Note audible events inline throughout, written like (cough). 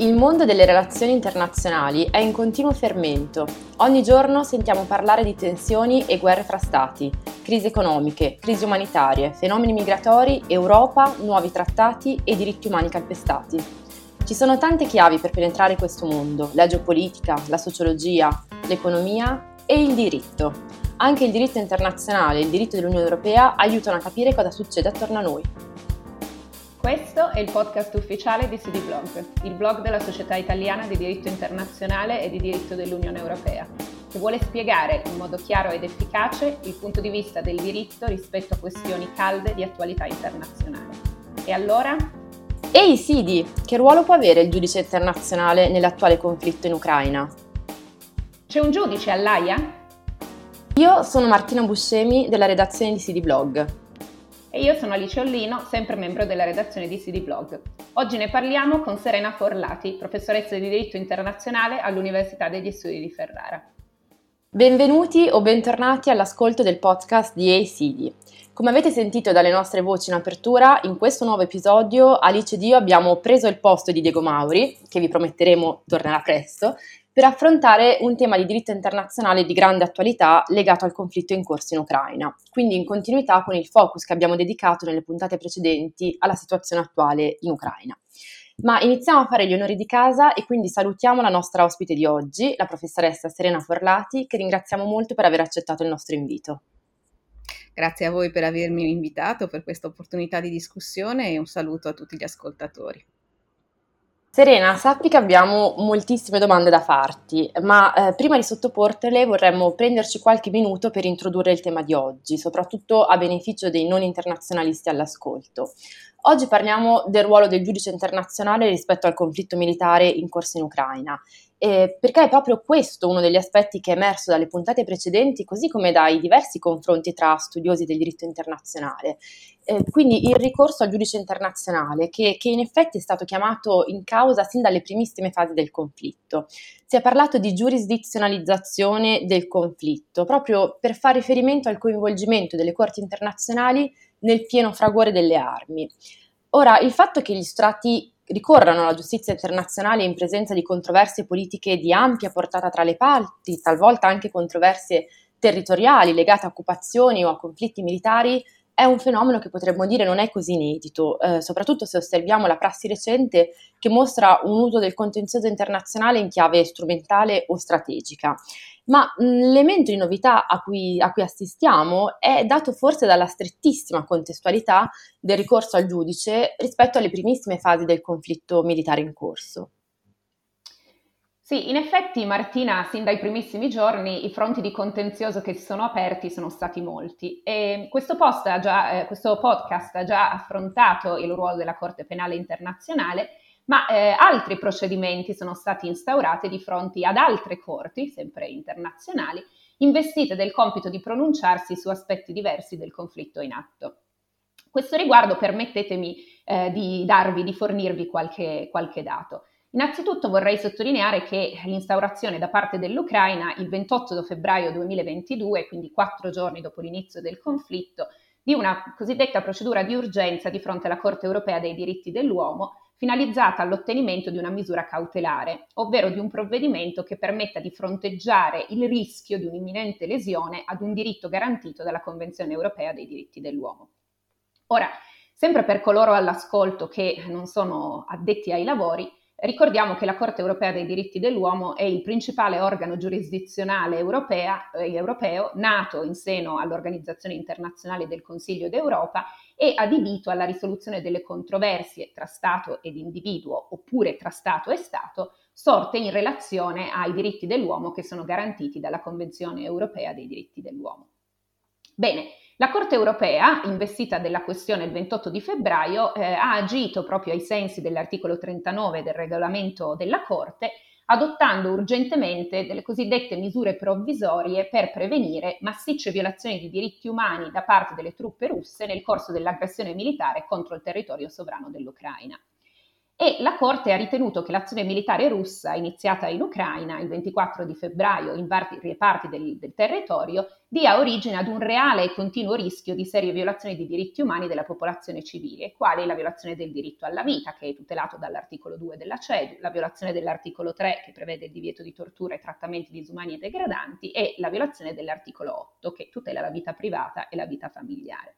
Il mondo delle relazioni internazionali è in continuo fermento. Ogni giorno sentiamo parlare di tensioni e guerre fra stati, crisi economiche, crisi umanitarie, fenomeni migratori, Europa, nuovi trattati e diritti umani calpestati. Ci sono tante chiavi per penetrare questo mondo, la geopolitica, la sociologia, l'economia e il diritto. Anche il diritto internazionale e il diritto dell'Unione Europea aiutano a capire cosa succede attorno a noi. Questo è il podcast ufficiale di CD Blog, il blog della Società Italiana di Diritto Internazionale e di Diritto dell'Unione Europea, che vuole spiegare in modo chiaro ed efficace il punto di vista del diritto rispetto a questioni calde di attualità internazionale. E allora? Ehi Sidi, che ruolo può avere il giudice internazionale nell'attuale conflitto in Ucraina? C'è un giudice all'AIA? Io sono Martina Buscemi della redazione di CD Blog e io sono Alice Ollino, sempre membro della redazione di CD Blog. Oggi ne parliamo con Serena Forlati, professoressa di diritto internazionale all'Università degli Studi di Ferrara. Benvenuti o bentornati all'ascolto del podcast di ACD. Come avete sentito dalle nostre voci in apertura, in questo nuovo episodio Alice ed io abbiamo preso il posto di Diego Mauri, che vi prometteremo tornerà presto, per affrontare un tema di diritto internazionale di grande attualità legato al conflitto in corso in Ucraina, quindi in continuità con il focus che abbiamo dedicato nelle puntate precedenti alla situazione attuale in Ucraina. Ma iniziamo a fare gli onori di casa e quindi salutiamo la nostra ospite di oggi, la professoressa Serena Forlati, che ringraziamo molto per aver accettato il nostro invito. Grazie a voi per avermi invitato per questa opportunità di discussione e un saluto a tutti gli ascoltatori. Serena, sappi che abbiamo moltissime domande da farti, ma eh, prima di sottoportele vorremmo prenderci qualche minuto per introdurre il tema di oggi, soprattutto a beneficio dei non internazionalisti all'ascolto. Oggi parliamo del ruolo del giudice internazionale rispetto al conflitto militare in corso in Ucraina eh, perché è proprio questo uno degli aspetti che è emerso dalle puntate precedenti, così come dai diversi confronti tra studiosi del diritto internazionale. Eh, quindi il ricorso al giudice internazionale, che, che, in effetti è stato chiamato in causa sin dalle primissime fasi del conflitto. Si è parlato di giurisdizionalizzazione del conflitto, proprio per fare riferimento al coinvolgimento delle corti internazionali nel pieno fragore delle armi. Ora, il fatto che gli strati ricorrano alla giustizia internazionale in presenza di controversie politiche di ampia portata tra le parti, talvolta anche controversie territoriali legate a occupazioni o a conflitti militari, è un fenomeno che potremmo dire non è così inedito, eh, soprattutto se osserviamo la prassi recente che mostra un uso del contenzioso internazionale in chiave strumentale o strategica ma l'elemento di novità a cui, a cui, assistiamo è dato forse dalla strettissima contestualità del ricorso al giudice rispetto alle primissime fasi del conflitto militare in corso. Sì, in effetti Martina, sin dai primissimi giorni i fronti di contenzioso che si sono aperti sono stati molti e questo, già, eh, questo podcast ha già affrontato il ruolo della Corte Penale Internazionale ma eh, altri procedimenti sono stati instaurati di fronte ad altre corti, sempre internazionali, investite del compito di pronunciarsi su aspetti diversi del conflitto in atto. Questo riguardo permettetemi eh, di darvi, di fornirvi qualche, qualche dato. Innanzitutto vorrei sottolineare che l'instaurazione da parte dell'Ucraina il 28 febbraio 2022, quindi quattro giorni dopo l'inizio del conflitto, di una cosiddetta procedura di urgenza di fronte alla Corte europea dei diritti dell'uomo finalizzata all'ottenimento di una misura cautelare, ovvero di un provvedimento che permetta di fronteggiare il rischio di un'imminente lesione ad un diritto garantito dalla Convenzione europea dei diritti dell'uomo. Ora, sempre per coloro all'ascolto che non sono addetti ai lavori, Ricordiamo che la Corte europea dei diritti dell'uomo è il principale organo giurisdizionale europea, eh, europeo, nato in seno all'Organizzazione internazionale del Consiglio d'Europa e adibito alla risoluzione delle controversie tra Stato ed individuo oppure tra Stato e Stato sorte in relazione ai diritti dell'uomo che sono garantiti dalla Convenzione europea dei diritti dell'uomo. Bene, la Corte europea, investita della questione il 28 di febbraio, eh, ha agito proprio ai sensi dell'articolo 39 del regolamento della Corte, adottando urgentemente delle cosiddette misure provvisorie per prevenire massicce violazioni di diritti umani da parte delle truppe russe nel corso dell'aggressione militare contro il territorio sovrano dell'Ucraina. E la Corte ha ritenuto che l'azione militare russa iniziata in Ucraina il 24 di febbraio in vari parti del, del, territorio dia origine ad un reale e continuo rischio di serie violazioni di diritti umani della popolazione civile, quali la violazione del diritto alla vita, che è tutelato dall'articolo 2 della CEDU, la violazione dell'articolo 3, che prevede il divieto di tortura e trattamenti disumani e degradanti, e la violazione dell'articolo 8, che tutela la vita privata e la vita familiare.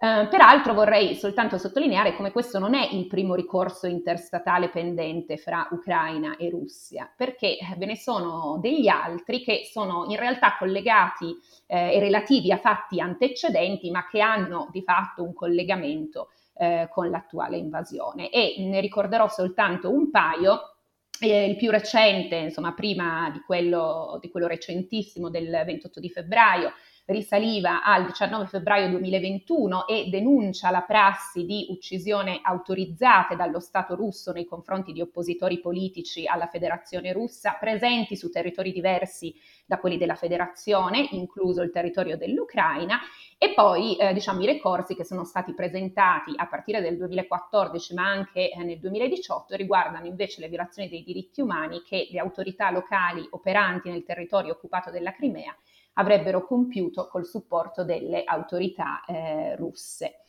Uh, peraltro vorrei soltanto sottolineare come questo non è il primo ricorso interstatale pendente fra Ucraina e Russia, perché ve ne sono degli altri che sono in realtà collegati eh, e relativi a fatti antecedenti, ma che hanno di fatto un collegamento eh, con l'attuale invasione. E ne ricorderò soltanto un paio. Eh, il più recente, insomma, prima di quello, di quello recentissimo del 28 di febbraio, risaliva al 19 febbraio 2021 e denuncia la prassi di uccisione autorizzate dallo Stato russo nei confronti di oppositori politici alla Federazione russa presenti su territori diversi da quelli della Federazione, incluso il territorio dell'Ucraina, e poi eh, diciamo i ricorsi che sono stati presentati a partire dal 2014 ma anche eh, nel 2018 riguardano invece le violazioni dei diritti umani che le autorità locali operanti nel territorio occupato della Crimea avrebbero compiuto col supporto delle autorità eh, russe.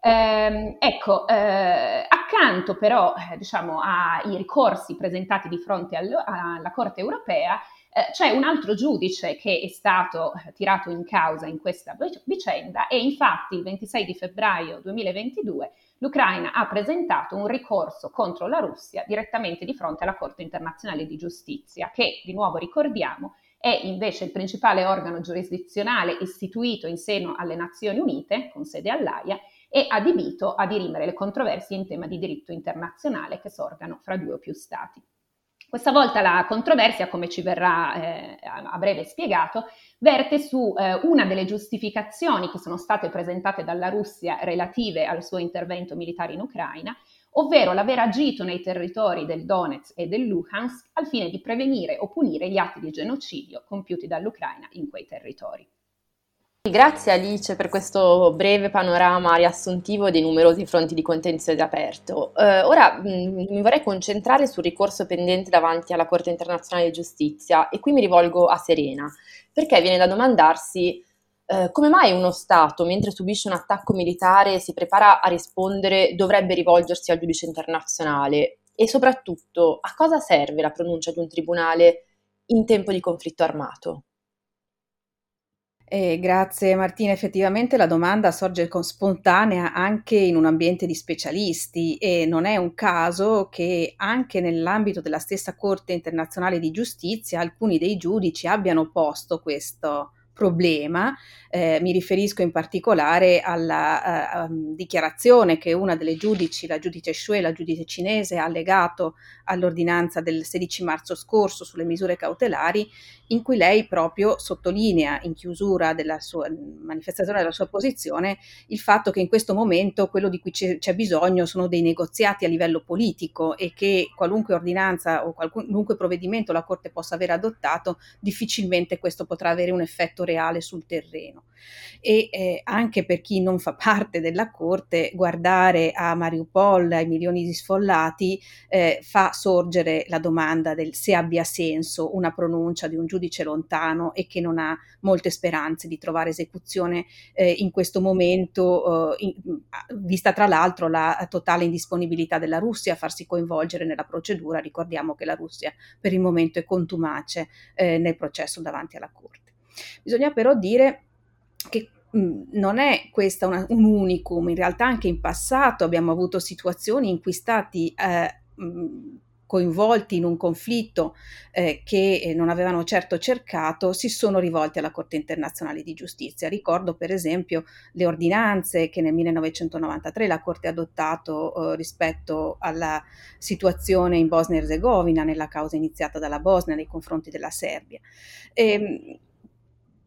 Eh, ecco, eh, accanto però eh, diciamo, ai ricorsi presentati di fronte al, alla Corte europea, eh, c'è un altro giudice che è stato eh, tirato in causa in questa vicenda e infatti il 26 di febbraio 2022 l'Ucraina ha presentato un ricorso contro la Russia direttamente di fronte alla Corte internazionale di giustizia, che di nuovo ricordiamo è invece il principale organo giurisdizionale istituito in seno alle Nazioni Unite, con sede all'AIA, e adibito a dirimere le controversie in tema di diritto internazionale che sorgano fra due o più Stati. Questa volta la controversia, come ci verrà eh, a breve spiegato, verte su eh, una delle giustificazioni che sono state presentate dalla Russia relative al suo intervento militare in Ucraina, ovvero l'aver agito nei territori del Donetsk e del Luhansk al fine di prevenire o punire gli atti di genocidio compiuti dall'Ucraina in quei territori. Grazie Alice per questo breve panorama riassuntivo dei numerosi fronti di contenzioso aperto. Eh, ora mh, mm, mi vorrei concentrare sul ricorso pendente davanti alla Corte internazionale di giustizia e qui mi rivolgo a Serena, perché viene da domandarsi eh, come mai uno Stato, mentre subisce un attacco militare e si prepara a rispondere, dovrebbe rivolgersi al giudice internazionale? E soprattutto, a cosa serve la pronuncia di un tribunale in tempo di conflitto armato? Eh, grazie Martina, effettivamente la domanda sorge con spontanea anche in un ambiente di specialisti e non è un caso che anche nell'ambito della stessa Corte internazionale di giustizia alcuni dei giudici abbiano posto questo, problema. Eh, mi riferisco in particolare alla uh, um, dichiarazione che una delle giudici, la giudice Shui, la giudice cinese, ha legato all'ordinanza del 16 marzo scorso sulle misure cautelari, in cui lei proprio sottolinea in chiusura della sua manifestazione della sua posizione il fatto che in questo momento quello di cui c'è, c'è bisogno sono dei negoziati a livello politico e che qualunque ordinanza o qualunque provvedimento la Corte possa aver adottato, difficilmente questo potrà avere un effetto reale sul terreno. E eh, anche per chi non fa parte della Corte, guardare a Mariupol, ai milioni di sfollati, eh, fa sorgere la domanda del se abbia senso una pronuncia di un giudice lontano e che non ha molte speranze di trovare esecuzione eh, in questo momento, eh, in, vista tra l'altro la totale indisponibilità della Russia a farsi coinvolgere nella procedura. Ricordiamo che la Russia per il momento è contumace eh, nel processo davanti alla Corte. Bisogna però dire che non è questa una, un unicum, in realtà anche in passato abbiamo avuto situazioni in cui stati eh, coinvolti in un conflitto eh, che non avevano certo cercato, si sono rivolti alla Corte internazionale di giustizia. Ricordo per esempio le ordinanze che nel 1993 la Corte ha adottato eh, rispetto alla situazione in Bosnia e Herzegovina, nella causa iniziata dalla Bosnia nei confronti della Serbia. E, ehm,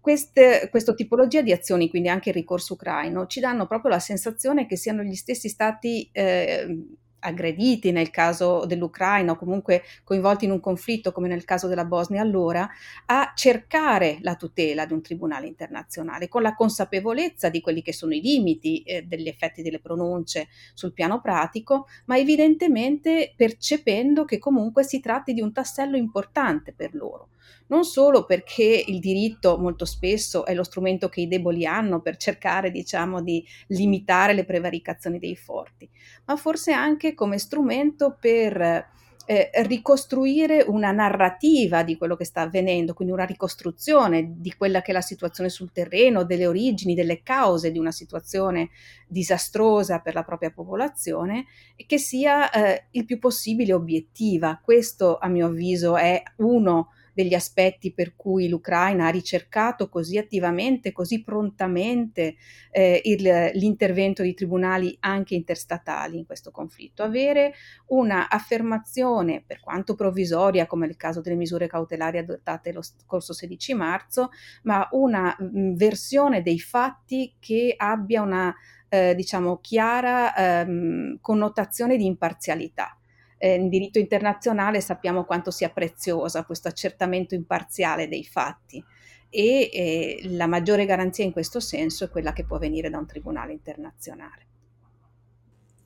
queste, questa tipologia di azioni, quindi anche il ricorso ucraino, ci danno proprio la sensazione che siano gli stessi stati eh, aggrediti nel caso dell'Ucraina o comunque coinvolti in un conflitto come nel caso della Bosnia allora, a cercare la tutela di un tribunale internazionale con la consapevolezza di quelli che sono i limiti eh, degli effetti delle pronunce sul piano pratico, ma evidentemente percependo che comunque si tratti di un tassello importante per loro. Non solo perché il diritto molto spesso è lo strumento che i deboli hanno per cercare, diciamo, di limitare le prevaricazioni dei forti, ma forse anche come strumento per eh, ricostruire una narrativa di quello che sta avvenendo, quindi una ricostruzione di quella che è la situazione sul terreno, delle origini, delle cause di una situazione disastrosa per la propria popolazione che sia eh, il più possibile obiettiva. Questo, a mio avviso, è uno degli aspetti per cui l'Ucraina ha ricercato così attivamente, così prontamente eh, il, l'intervento di tribunali anche interstatali in questo conflitto. Avere una affermazione, per quanto provvisoria, come nel caso delle misure cautelari adottate lo scorso 16 marzo, ma una mh, versione dei fatti che abbia una eh, diciamo chiara ehm, connotazione di imparzialità eh, in diritto internazionale sappiamo quanto sia preziosa questo accertamento imparziale dei fatti e eh, la maggiore garanzia in questo senso è quella che può venire da un tribunale internazionale.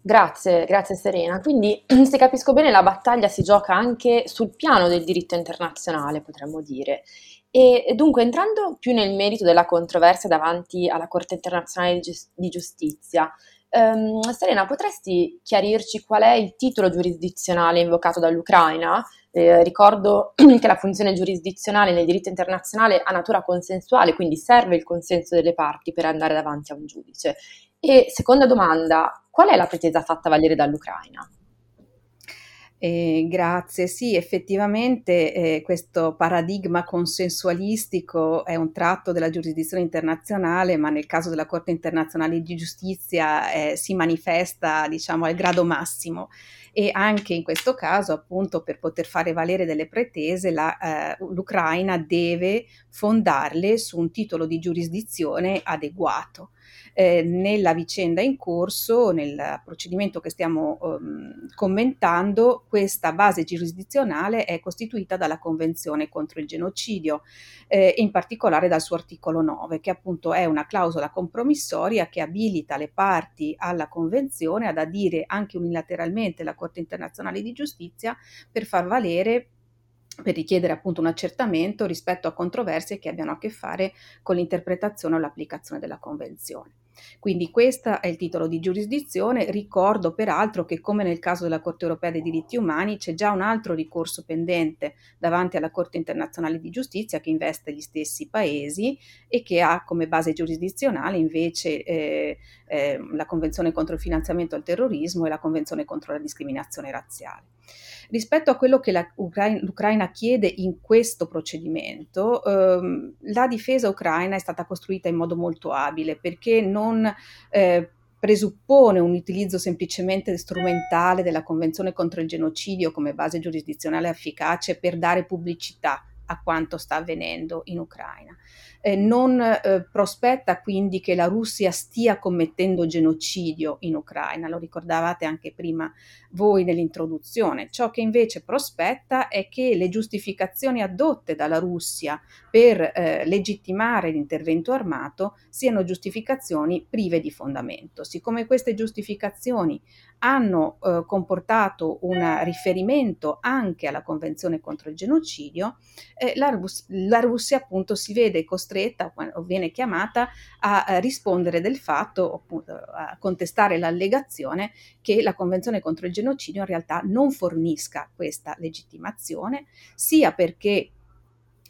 Grazie, grazie Serena. Quindi, (clears throat) se capisco bene, la battaglia si gioca anche sul piano del diritto internazionale, potremmo dire. E dunque, entrando più nel merito della controversia davanti alla Corte internazionale di giustizia, Um, Serena, potresti chiarirci qual è il titolo giurisdizionale invocato dall'Ucraina? Eh, ricordo (clears throat) che la funzione giurisdizionale nel diritto internazionale ha natura consensuale, quindi serve il consenso delle parti per andare davanti a un giudice. E seconda domanda, qual è la pretesa fatta valere dall'Ucraina? Eh, grazie, sì, effettivamente eh, questo paradigma consensualistico è un tratto della giurisdizione internazionale, ma nel caso della Corte internazionale di giustizia eh, si manifesta, diciamo, al grado massimo. E anche in questo caso, appunto, per poter fare valere delle pretese, la, eh, l'Ucraina deve fondarle su un titolo di giurisdizione adeguato. Eh, nella vicenda in corso, nel procedimento che stiamo um, commentando, questa base giurisdizionale è costituita dalla Convenzione contro il genocidio, eh, in particolare dal suo articolo 9, che appunto è una clausola compromissoria che abilita le parti alla Convenzione ad adire anche unilateralmente la Corte internazionale di giustizia per far valere per richiedere appunto un accertamento rispetto a controversie che abbiano a che fare con l'interpretazione o l'applicazione della Convenzione. Quindi questo è il titolo di giurisdizione. Ricordo peraltro che come nel caso della Corte europea dei diritti umani c'è già un altro ricorso pendente davanti alla Corte internazionale di giustizia che investe gli stessi paesi e che ha come base giurisdizionale invece eh, eh, la Convenzione contro il finanziamento al terrorismo e la Convenzione contro la discriminazione razziale. Rispetto a quello che la Ucraina, l'Ucraina chiede in questo procedimento, ehm, la difesa ucraina è stata costruita in modo molto abile perché non eh, presuppone un utilizzo semplicemente strumentale della Convenzione contro il genocidio come base giurisdizionale efficace per dare pubblicità a quanto sta avvenendo in Ucraina eh, non eh, prospetta quindi che la Russia stia commettendo genocidio in Ucraina, lo ricordavate anche prima voi nell'introduzione. Ciò che invece prospetta è che le giustificazioni adotte dalla Russia per eh, legittimare l'intervento armato siano giustificazioni prive di fondamento. Siccome queste giustificazioni hanno eh, comportato un riferimento anche alla Convenzione contro il genocidio, eh, la, Rus- la, Russia appunto si vede costretta o viene chiamata a, a rispondere del fatto, appunto, a contestare l'allegazione che la Convenzione contro il genocidio in realtà non fornisca questa legittimazione, sia perché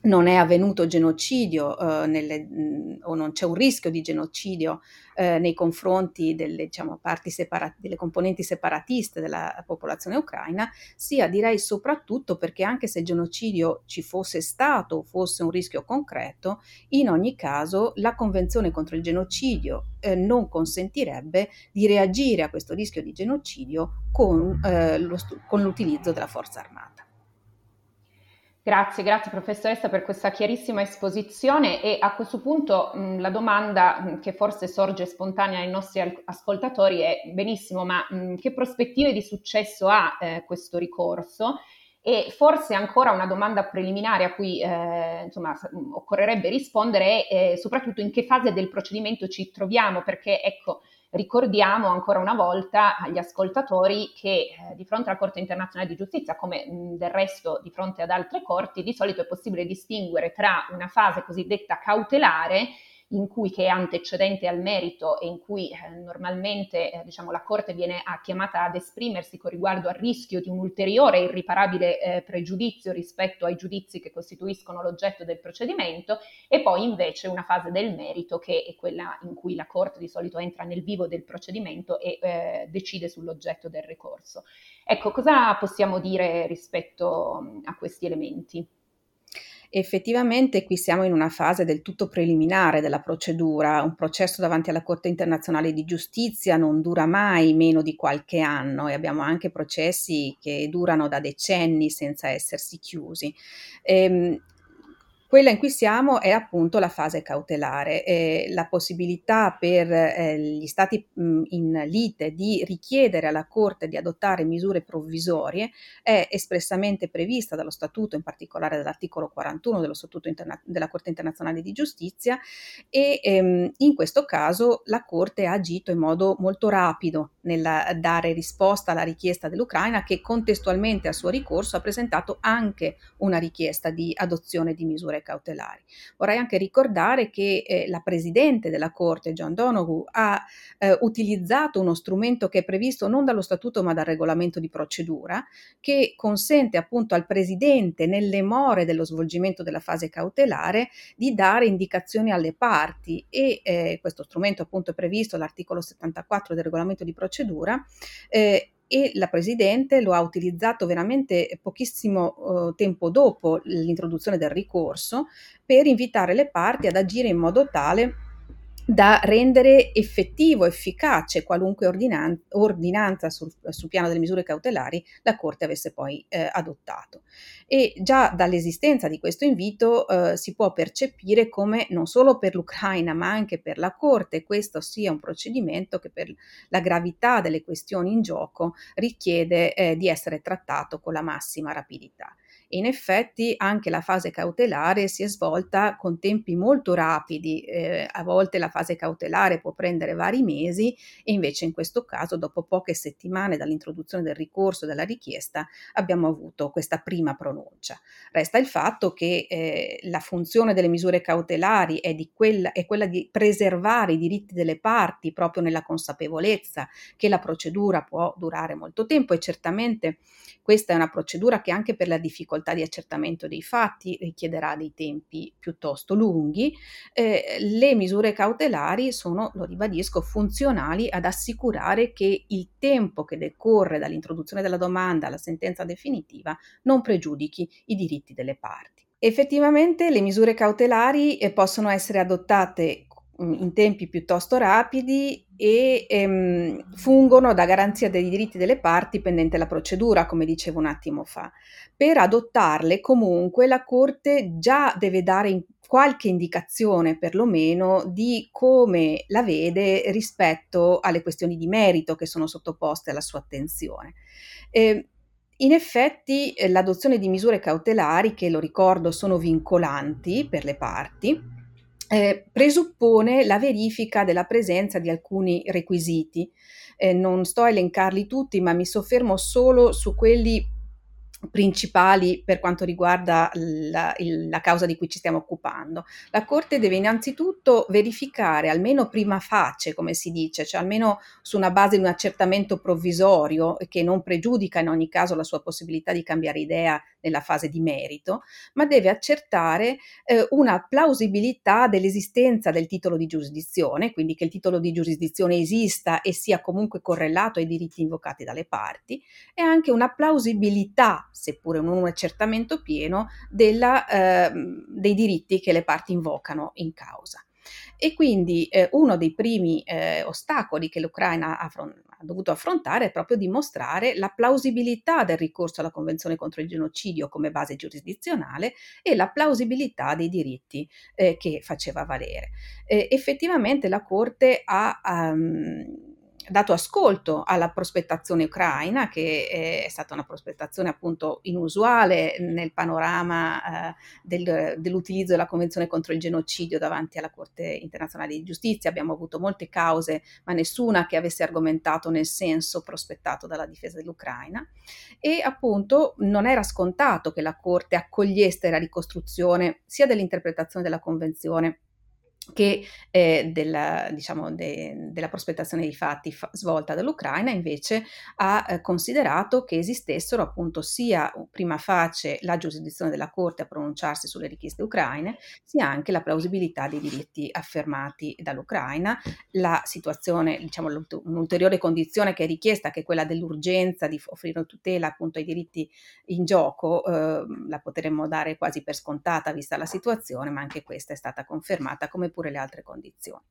non è avvenuto genocidio eh, nelle, mh, o non c'è un rischio di genocidio eh, nei confronti delle, diciamo, parti separa- delle componenti separatiste della popolazione ucraina, sia direi soprattutto perché anche se genocidio ci fosse stato fosse un rischio concreto, in ogni caso la Convenzione contro il genocidio eh, non consentirebbe di reagire a questo rischio di genocidio con, eh, lo, con l'utilizzo della forza armata. Grazie, grazie professoressa per questa chiarissima esposizione e a questo punto mh, la domanda mh, che forse sorge spontanea ai nostri ascoltatori è benissimo, ma mh, che prospettive di successo ha eh, questo ricorso? E forse ancora una domanda preliminare a cui eh, insomma, occorrerebbe rispondere è eh, soprattutto in che fase del procedimento ci troviamo, perché ecco, Ricordiamo ancora una volta agli ascoltatori che eh, di fronte alla Corte internazionale di giustizia, come mh, del resto di fronte ad altre corti, di solito è possibile distinguere tra una fase cosiddetta cautelare in cui che è antecedente al merito e in cui eh, normalmente eh, diciamo, la Corte viene chiamata ad esprimersi con riguardo al rischio di un ulteriore irriparabile eh, pregiudizio rispetto ai giudizi che costituiscono l'oggetto del procedimento e poi invece una fase del merito che è quella in cui la Corte di solito entra nel vivo del procedimento e eh, decide sull'oggetto del ricorso. Ecco, cosa possiamo dire rispetto a questi elementi? Effettivamente qui siamo in una fase del tutto preliminare della procedura, un processo davanti alla Corte internazionale di giustizia non dura mai meno di qualche anno e abbiamo anche processi che durano da decenni senza essersi chiusi. Ehm, quella in cui siamo è appunto la fase cautelare, eh, la possibilità per eh, gli stati mh, in lite di richiedere alla Corte di adottare misure provvisorie è espressamente prevista dallo Statuto, in particolare dall'articolo 41 dello Statuto interna- della Corte internazionale di giustizia e ehm, in questo caso la Corte ha agito in modo molto rapido nel dare risposta alla richiesta dell'Ucraina che contestualmente al suo ricorso ha presentato anche una richiesta di adozione di misure cautelari. Vorrei anche ricordare che eh, la Presidente della Corte, John Donoghue, ha eh, utilizzato uno strumento che è previsto non dallo Statuto ma dal regolamento di procedura, che consente appunto al Presidente, nelle more dello svolgimento della fase cautelare, di dare indicazioni alle parti e eh, questo strumento appunto è previsto dall'articolo 74 del regolamento di procedura. Eh, e la Presidente lo ha utilizzato veramente pochissimo uh, tempo dopo l'introduzione del ricorso per invitare le parti ad agire in modo tale da rendere effettivo, efficace qualunque ordinan- ordinanza sul, sul, piano delle misure cautelari la Corte avesse poi eh, adottato. E già dall'esistenza di questo invito eh, si può percepire come non solo per l'Ucraina ma anche per la Corte questo sia un procedimento che per la gravità delle questioni in gioco richiede eh, di essere trattato con la massima rapidità in effetti anche la fase cautelare si è svolta con tempi molto rapidi, eh, a volte la fase cautelare può prendere vari mesi e invece in questo caso dopo poche settimane dall'introduzione del ricorso e della richiesta abbiamo avuto questa prima pronuncia. Resta il fatto che eh, la funzione delle misure cautelari è, quella, è quella di preservare i diritti delle parti proprio nella consapevolezza che la procedura può durare molto tempo e certamente questa è una procedura che anche per la difficoltà di accertamento dei fatti richiederà dei tempi piuttosto lunghi. Eh, le misure cautelari sono, lo ribadisco, funzionali ad assicurare che il tempo che decorre dall'introduzione della domanda alla sentenza definitiva non pregiudichi i diritti delle parti. Effettivamente le misure cautelari eh, possono essere adottate in tempi piuttosto rapidi e ehm, fungono da garanzia dei diritti delle parti pendente la procedura, come dicevo un attimo fa. Per adottarle comunque la Corte già deve dare qualche indicazione perlomeno di come la vede rispetto alle questioni di merito che sono sottoposte alla sua attenzione. Eh, in effetti eh, l'adozione di misure cautelari, che lo ricordo sono vincolanti per le parti, eh, presuppone la verifica della presenza di alcuni requisiti. Eh, non sto a elencarli tutti, ma mi soffermo solo su quelli principali per quanto riguarda la, il, la, causa di cui ci stiamo occupando. La Corte deve innanzitutto verificare, almeno prima face, come si dice, cioè almeno su una base di un accertamento provvisorio che non pregiudica in ogni caso la sua possibilità di cambiare idea nella fase di merito, ma deve accertare eh, una plausibilità dell'esistenza del titolo di giurisdizione, quindi che il titolo di giurisdizione esista e sia comunque correlato ai diritti invocati dalle parti, e anche una plausibilità seppure non un accertamento pieno, della, eh, dei diritti che le parti invocano in causa. E quindi eh, uno dei primi eh, ostacoli che l'Ucraina ha, ha, dovuto affrontare è proprio dimostrare la plausibilità del ricorso alla Convenzione contro il genocidio come base giurisdizionale e la plausibilità dei diritti eh, che faceva valere. Effettivamente la Corte ha... Um, dato ascolto alla prospettazione ucraina, che è stata una prospettazione appunto inusuale nel panorama eh, del, dell'utilizzo della Convenzione contro il genocidio davanti alla Corte internazionale di giustizia. Abbiamo avuto molte cause, ma nessuna che avesse argomentato nel senso prospettato dalla difesa dell'Ucraina. E appunto non era scontato che la Corte accogliesse la ricostruzione sia dell'interpretazione della Convenzione che eh, della, diciamo, de, della, prospettazione dei fatti fa, svolta dall'Ucraina invece ha eh, considerato che esistessero appunto sia prima face la giurisdizione della Corte a pronunciarsi sulle richieste ucraine, sia anche la plausibilità dei diritti affermati dall'Ucraina, la situazione, diciamo, un'ulteriore condizione che è richiesta, che è quella dell'urgenza di offrire tutela appunto ai diritti in gioco, eh, la potremmo dare quasi per scontata vista la situazione, ma anche questa è stata confermata come pure le altre condizioni.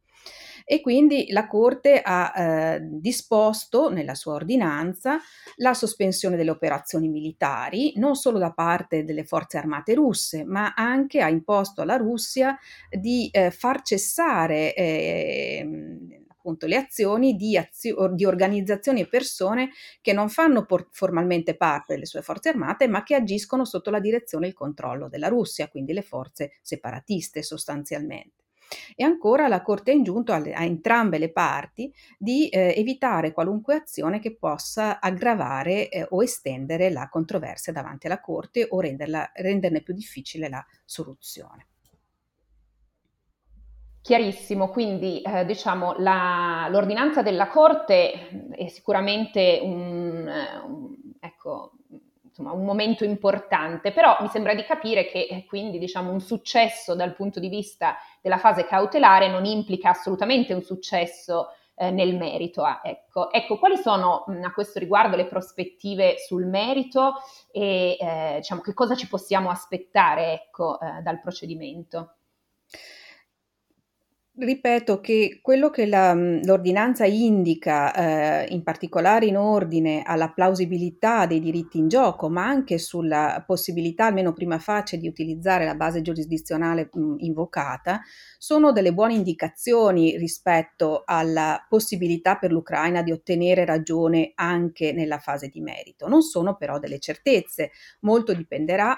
E quindi la Corte ha eh, disposto nella sua ordinanza la sospensione delle operazioni militari, non solo da parte delle forze armate russe, ma anche ha imposto alla Russia di eh, far cessare eh, appunto le azioni di, azio- di, organizzazioni e persone che non fanno por- formalmente parte delle sue forze armate, ma che agiscono sotto la direzione e il controllo della Russia, quindi le forze separatiste sostanzialmente. E ancora la Corte ha ingiunto alle, a entrambe le parti di eh, evitare qualunque azione che possa aggravare eh, o estendere la controversia davanti alla Corte o renderla, renderne più difficile la soluzione. Chiarissimo, quindi eh, diciamo la, l'ordinanza della Corte è sicuramente un, un, ecco, insomma, un momento importante, però mi sembra di capire che eh, quindi diciamo, un successo dal punto di vista della fase cautelare non implica assolutamente un successo eh, nel merito. Ah, ecco. ecco. quali sono mh, a questo riguardo le prospettive sul merito e eh, diciamo, che cosa ci possiamo aspettare ecco, eh, dal procedimento? Ripeto che quello che la, mhmm, l'ordinanza indica, eh, in particolare in ordine alla plausibilità dei diritti in gioco, ma anche sulla possibilità, almeno prima faccia, di utilizzare la base giurisdizionale mh, mhmm, invocata, sono delle buone indicazioni rispetto alla possibilità per l'Ucraina di ottenere ragione anche nella fase di merito. Non sono però delle certezze, molto dipenderà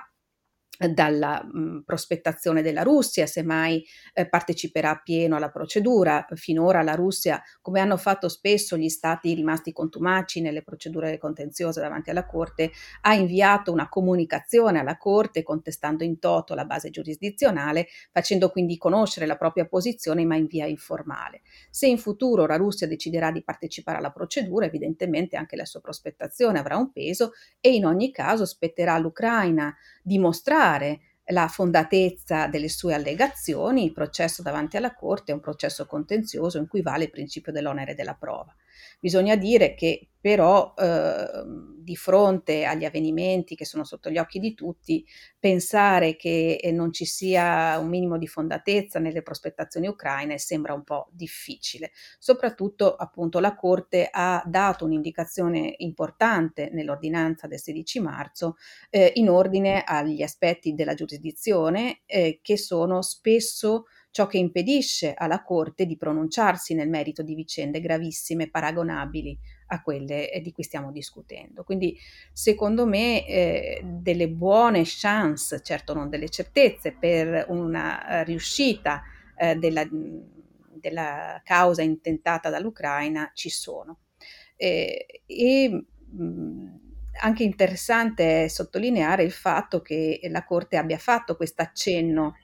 dalla mh, prospettazione della Russia, se mai eh, parteciperà pieno alla procedura. Finora la Russia, come hanno fatto spesso gli stati rimasti contumaci nelle procedure contenziose davanti alla Corte, ha inviato una comunicazione alla Corte contestando in toto la base giurisdizionale, facendo quindi conoscere la propria posizione ma in via informale. Se in futuro la Russia deciderà di partecipare alla procedura, evidentemente anche la sua prospettazione avrà un peso e in ogni caso spetterà all'Ucraina dimostrare la fondatezza delle sue allegazioni, il processo davanti alla Corte è un processo contenzioso in cui vale il principio dell'onere della prova. Bisogna dire che però eh, di fronte agli avvenimenti che sono sotto gli occhi di tutti, pensare che eh, non ci sia un minimo di fondatezza nelle prospettazioni ucraine sembra un po' difficile. Soprattutto appunto la Corte ha dato un'indicazione importante nell'ordinanza del 16 marzo eh, in ordine agli aspetti della giurisdizione eh, che sono spesso ciò che impedisce alla Corte di pronunciarsi nel merito di vicende gravissime paragonabili a quelle eh, di cui stiamo discutendo. Quindi secondo me eh, delle buone chance, certo non delle certezze, per una eh, riuscita eh, della, della, causa intentata dall'Ucraina ci sono. Eh, e mh, anche interessante sottolineare il fatto che la Corte abbia fatto questo accenno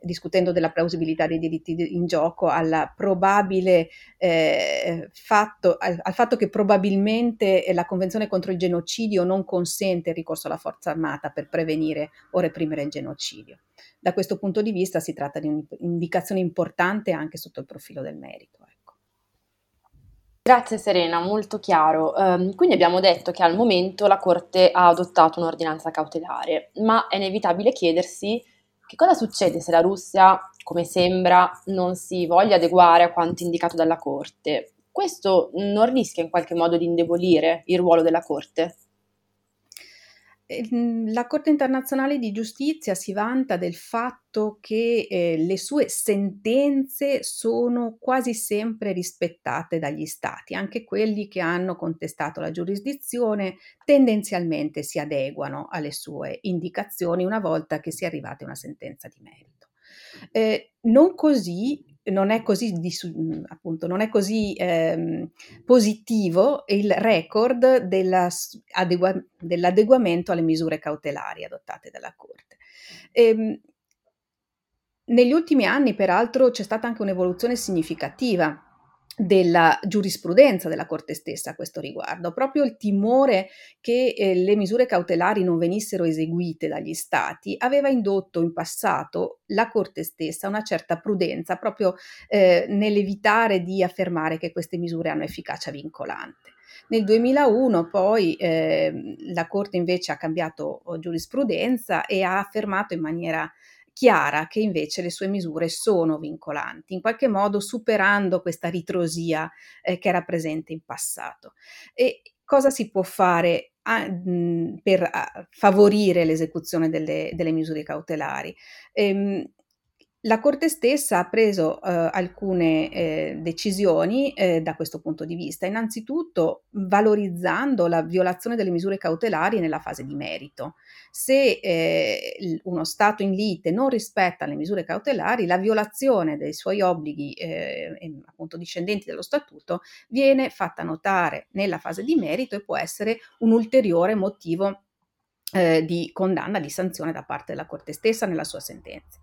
discutendo della plausibilità dei diritti in gioco, probabile eh, fatto, al, al, fatto che probabilmente la Convenzione contro il genocidio non consente il ricorso alla forza armata per prevenire o reprimere il genocidio. Da questo punto di vista si tratta di un'indicazione importante anche sotto il profilo del merito. Ecco. Grazie Serena, molto chiaro. Um, quindi abbiamo detto che al momento la Corte ha adottato un'ordinanza cautelare, ma è inevitabile chiedersi che cosa succede se la Russia come sembra, non si voglia adeguare a quanto indicato dalla Corte. Questo non rischia in qualche modo di indebolire il ruolo della Corte? Ehm, la Corte internazionale di giustizia si vanta del fatto che eh, le sue sentenze sono quasi sempre rispettate dagli stati, anche quelli che hanno contestato la giurisdizione tendenzialmente si adeguano alle sue indicazioni una volta che sia arrivata una sentenza di merito. Eh, non così non è così, appunto, non è così ehm, positivo il record della, adegua, dell'adeguamento alle misure cautelari adottate dalla Corte. Ehm, negli ultimi anni, peraltro, c'è stata anche un'evoluzione significativa della giurisprudenza della Corte stessa a questo riguardo, proprio il timore che eh, le misure cautelari non venissero eseguite dagli Stati aveva indotto in passato la Corte stessa una certa prudenza proprio eh, nell'evitare di affermare che queste misure hanno efficacia vincolante. Nel 2001 poi eh, la Corte invece ha cambiato giurisprudenza e ha affermato in maniera chiara che invece le sue misure sono vincolanti, in qualche modo superando questa ritrosia eh, che era presente in passato. E cosa si può fare a, mh, per a, favorire l'esecuzione delle, delle misure cautelari? Ehm, la Corte stessa ha preso eh, alcune eh, decisioni eh, da questo punto di vista, innanzitutto valorizzando la violazione delle misure cautelari nella fase di merito. Se eh, uno Stato in lite non rispetta le misure cautelari, la violazione dei suoi obblighi eh, appunto discendenti dello Statuto viene fatta notare nella fase di merito e può essere un ulteriore motivo eh, di condanna, di sanzione da parte della Corte stessa nella sua sentenza.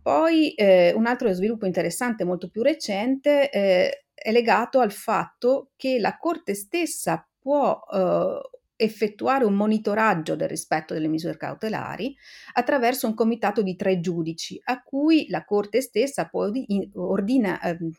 Poi eh, un altro sviluppo interessante, molto più recente, eh, è legato al fatto che la Corte stessa può eh, effettuare un monitoraggio del rispetto delle misure cautelari attraverso un comitato di tre giudici a cui la Corte stessa può, ordina, ehm,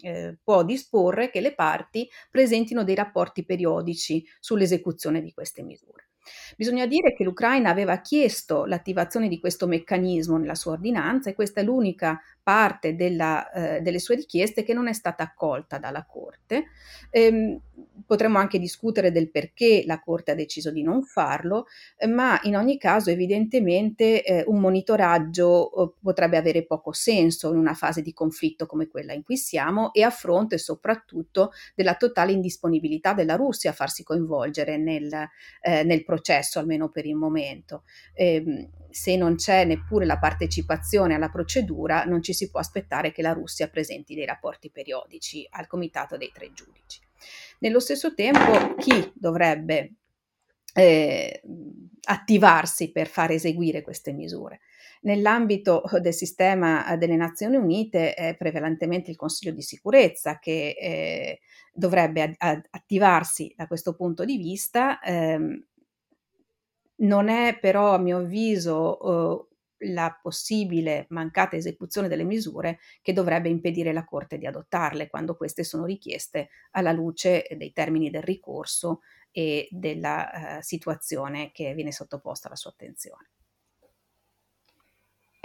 eh, può disporre che le parti presentino dei rapporti periodici sull'esecuzione di queste misure. Bisogna dire che l'Ucraina aveva chiesto l'attivazione di questo meccanismo nella sua ordinanza e questa è l'unica parte della, eh, delle sue richieste che non è stata accolta dalla Corte. Ehm, potremmo anche discutere del perché la Corte ha deciso di non farlo, eh, ma in ogni caso evidentemente eh, un monitoraggio eh, potrebbe avere poco senso in una fase di conflitto come quella in cui siamo e a fronte soprattutto della totale indisponibilità della Russia a farsi coinvolgere nel, eh, nel processo, almeno per il momento. Ehm, se non c'è neppure la partecipazione alla procedura, non ci si può aspettare che la Russia presenti dei rapporti periodici al comitato dei tre giudici. Nello stesso tempo, chi dovrebbe eh, attivarsi per far eseguire queste misure? Nell'ambito del sistema delle Nazioni Unite è prevalentemente il Consiglio di sicurezza che eh, dovrebbe ad- attivarsi da questo punto di vista. Ehm, non è però, a mio avviso, uh, la possibile mancata esecuzione delle misure che dovrebbe impedire la Corte di adottarle quando queste sono richieste alla luce dei termini del ricorso e della uh, situazione che viene sottoposta alla sua attenzione.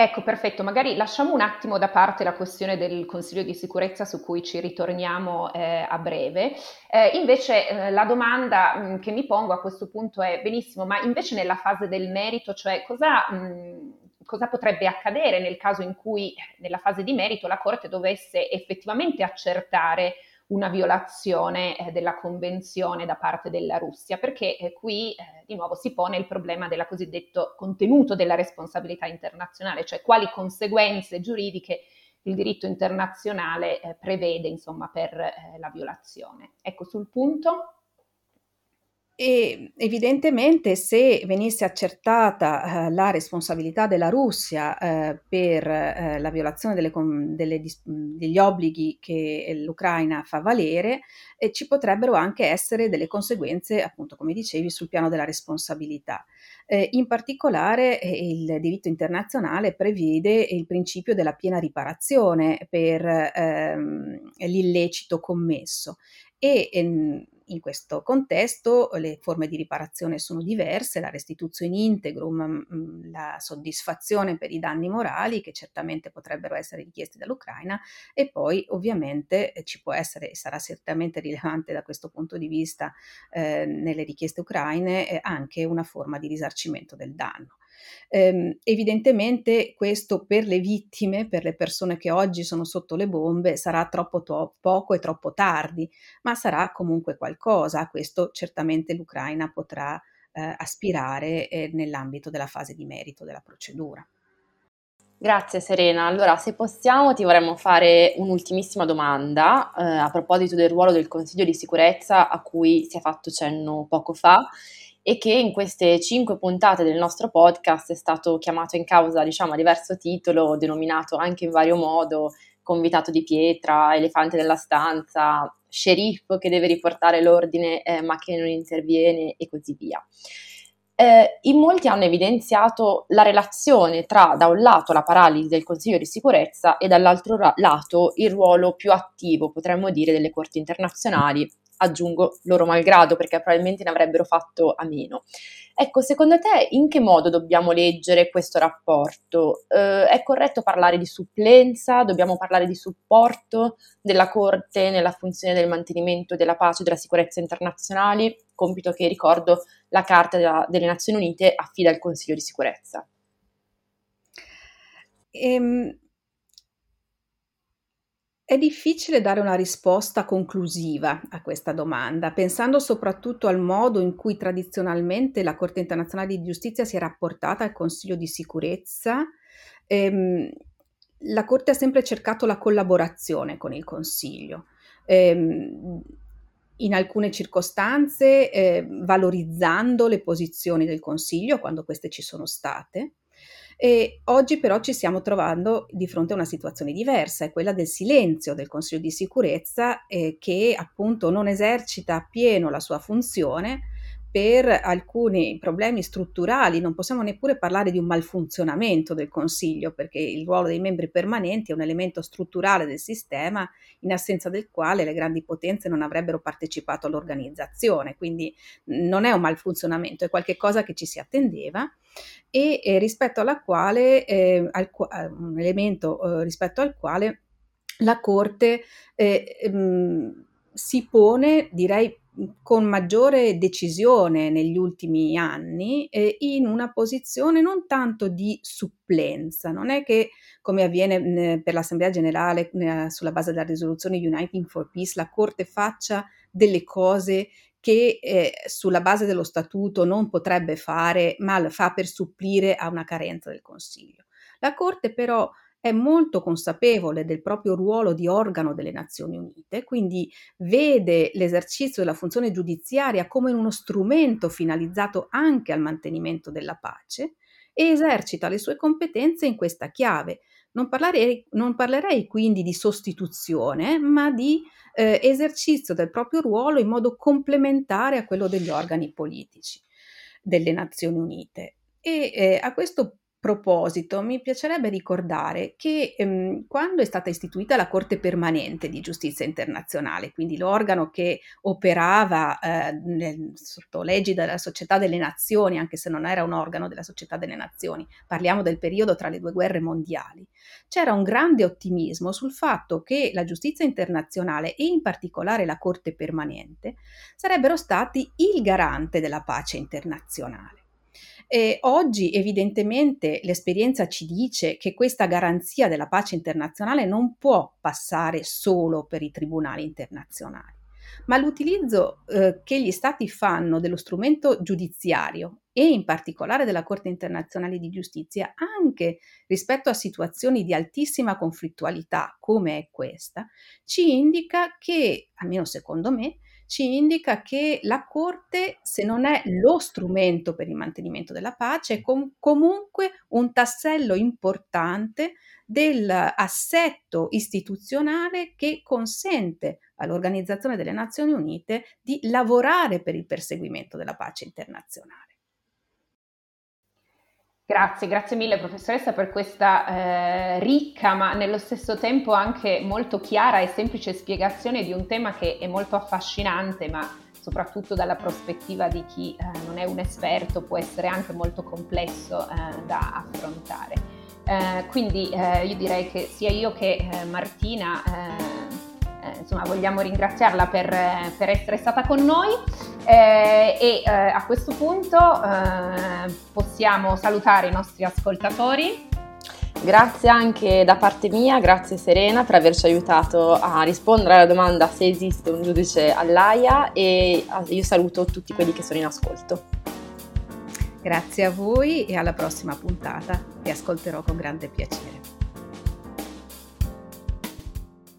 Ecco, perfetto. Magari lasciamo un attimo da parte la questione del Consiglio di sicurezza su cui ci ritorniamo eh, a breve. Eh, invece eh, la domanda mh, mm, che mi pongo a questo punto è, benissimo, ma invece nella fase del merito, cioè cosa, mh, mm, cosa potrebbe accadere nel caso in cui nella fase di merito la Corte dovesse effettivamente accertare una violazione eh, della convenzione da parte della Russia, perché eh, qui eh, di nuovo si pone il problema del cosiddetto contenuto della responsabilità internazionale, cioè quali conseguenze giuridiche il diritto internazionale eh, prevede insomma, per eh, la violazione. Ecco sul punto. E evidentemente se venisse accertata eh, la responsabilità della Russia eh, per eh, la violazione delle, delle, degli obblighi che l'Ucraina fa valere, eh, ci potrebbero anche essere delle conseguenze, appunto come dicevi, sul piano della responsabilità. Eh, in particolare eh, il diritto internazionale prevede il principio della piena riparazione per ehm, l'illecito commesso e ehm, in questo contesto le forme di riparazione sono diverse, la restituzione integrum, mm, la soddisfazione per i danni morali che certamente potrebbero essere richiesti dall'Ucraina e poi ovviamente eh, ci può essere e sarà certamente rilevante da questo punto di vista eh, nelle richieste ucraine eh, anche una forma di risarcimento del danno. Eh, evidentemente questo per le vittime, per le persone che oggi sono sotto le bombe, sarà troppo to- poco e troppo tardi, ma sarà comunque qualcosa. A questo certamente l'Ucraina potrà eh, aspirare eh, nell'ambito della fase di merito della procedura. Grazie Serena. Allora, se possiamo, ti vorremmo fare un'ultimissima domanda eh, a proposito del ruolo del Consiglio di sicurezza a cui si è fatto cenno poco fa e che in queste cinque puntate del nostro podcast è stato chiamato in causa, diciamo, a diverso titolo, denominato anche in vario modo convitato di pietra, elefante nella stanza, sceriffo che deve riportare l'ordine eh, ma che non interviene e così via. Eh, in molti hanno evidenziato la relazione tra, da un lato, la paralisi del Consiglio di sicurezza e dall'altro lato il ruolo più attivo, potremmo dire, delle corti internazionali aggiungo loro malgrado perché probabilmente ne avrebbero fatto a meno. Ecco, secondo te in che modo dobbiamo leggere questo rapporto? Eh, è corretto parlare di supplenza? Dobbiamo parlare di supporto della Corte nella funzione del mantenimento della pace e della sicurezza internazionali? Compito che, ricordo, la Carta delle Nazioni Unite affida al Consiglio di sicurezza. Ehm, è difficile dare una risposta conclusiva a questa domanda, pensando soprattutto al modo in cui tradizionalmente la Corte internazionale di giustizia si è rapportata al Consiglio di sicurezza. Ehm, la Corte ha sempre cercato la collaborazione con il Consiglio. Ehm, in alcune circostanze eh, valorizzando le posizioni del Consiglio quando queste ci sono state, e oggi però ci stiamo trovando di fronte a una situazione diversa, è quella del silenzio del Consiglio di sicurezza eh, che appunto non esercita appieno la sua funzione per alcuni problemi strutturali, non possiamo neppure parlare di un malfunzionamento del Consiglio, perché il ruolo dei membri permanenti è un elemento strutturale del sistema, in assenza del quale le grandi potenze non avrebbero partecipato all'organizzazione. Quindi non è un malfunzionamento, è qualcosa che ci si attendeva e eh, rispetto alla quale, eh, al, eh, un elemento eh, rispetto al quale la Corte ehm, si pone, direi, con maggiore decisione negli ultimi anni eh, in una posizione non tanto di supplenza, non è che come avviene mh, per l'Assemblea generale mh, sulla base della risoluzione Uniting for Peace la Corte faccia delle cose che eh, sulla base dello statuto non potrebbe fare, ma fa per supplire a una carenza del Consiglio. La Corte però è molto consapevole del proprio ruolo di organo delle Nazioni Unite, quindi vede l'esercizio della funzione giudiziaria come uno strumento finalizzato anche al mantenimento della pace e esercita le sue competenze in questa chiave. Non parlerei, non parlerei quindi di sostituzione, ma di eh, esercizio del proprio ruolo in modo complementare a quello degli organi politici delle Nazioni Unite. E eh, a questo proposito, mi piacerebbe ricordare che ehm, quando è stata istituita la Corte permanente di giustizia internazionale, quindi l'organo che operava eh, nel, sotto l'egida della Società delle Nazioni, anche se non era un organo della Società delle Nazioni, parliamo del periodo tra le due guerre mondiali, c'era un grande ottimismo sul fatto che la giustizia internazionale e in particolare la Corte permanente sarebbero stati il garante della pace internazionale. E oggi evidentemente l'esperienza ci dice che questa garanzia della pace internazionale non può passare solo per i tribunali internazionali, ma l'utilizzo eh, che gli stati fanno dello strumento giudiziario e in particolare della Corte internazionale di giustizia anche rispetto a situazioni di altissima conflittualità come è questa, ci indica che, almeno secondo me, ci indica che la Corte, se non è lo strumento per il mantenimento della pace, è com- comunque un tassello importante dell'assetto istituzionale che consente all'Organizzazione delle Nazioni Unite di lavorare per il perseguimento della pace internazionale. Grazie, grazie mille professoressa per questa eh, ricca ma nello stesso tempo anche molto chiara e semplice spiegazione di un tema che è molto affascinante ma soprattutto dalla prospettiva di chi eh, non è un esperto, può essere anche molto complesso eh, da affrontare. Eh, quindi eh, io direi che sia io che eh, insomma, vogliamo ringraziarla per, per, essere stata con noi eh, e eh, a questo punto eh, possiamo salutare i nostri ascoltatori. Grazie anche da parte mia, grazie Serena per averci aiutato a rispondere alla domanda se esiste un giudice all'AIA e io saluto tutti quelli che sono in ascolto. Grazie a voi e alla prossima puntata, vi ascolterò con grande piacere.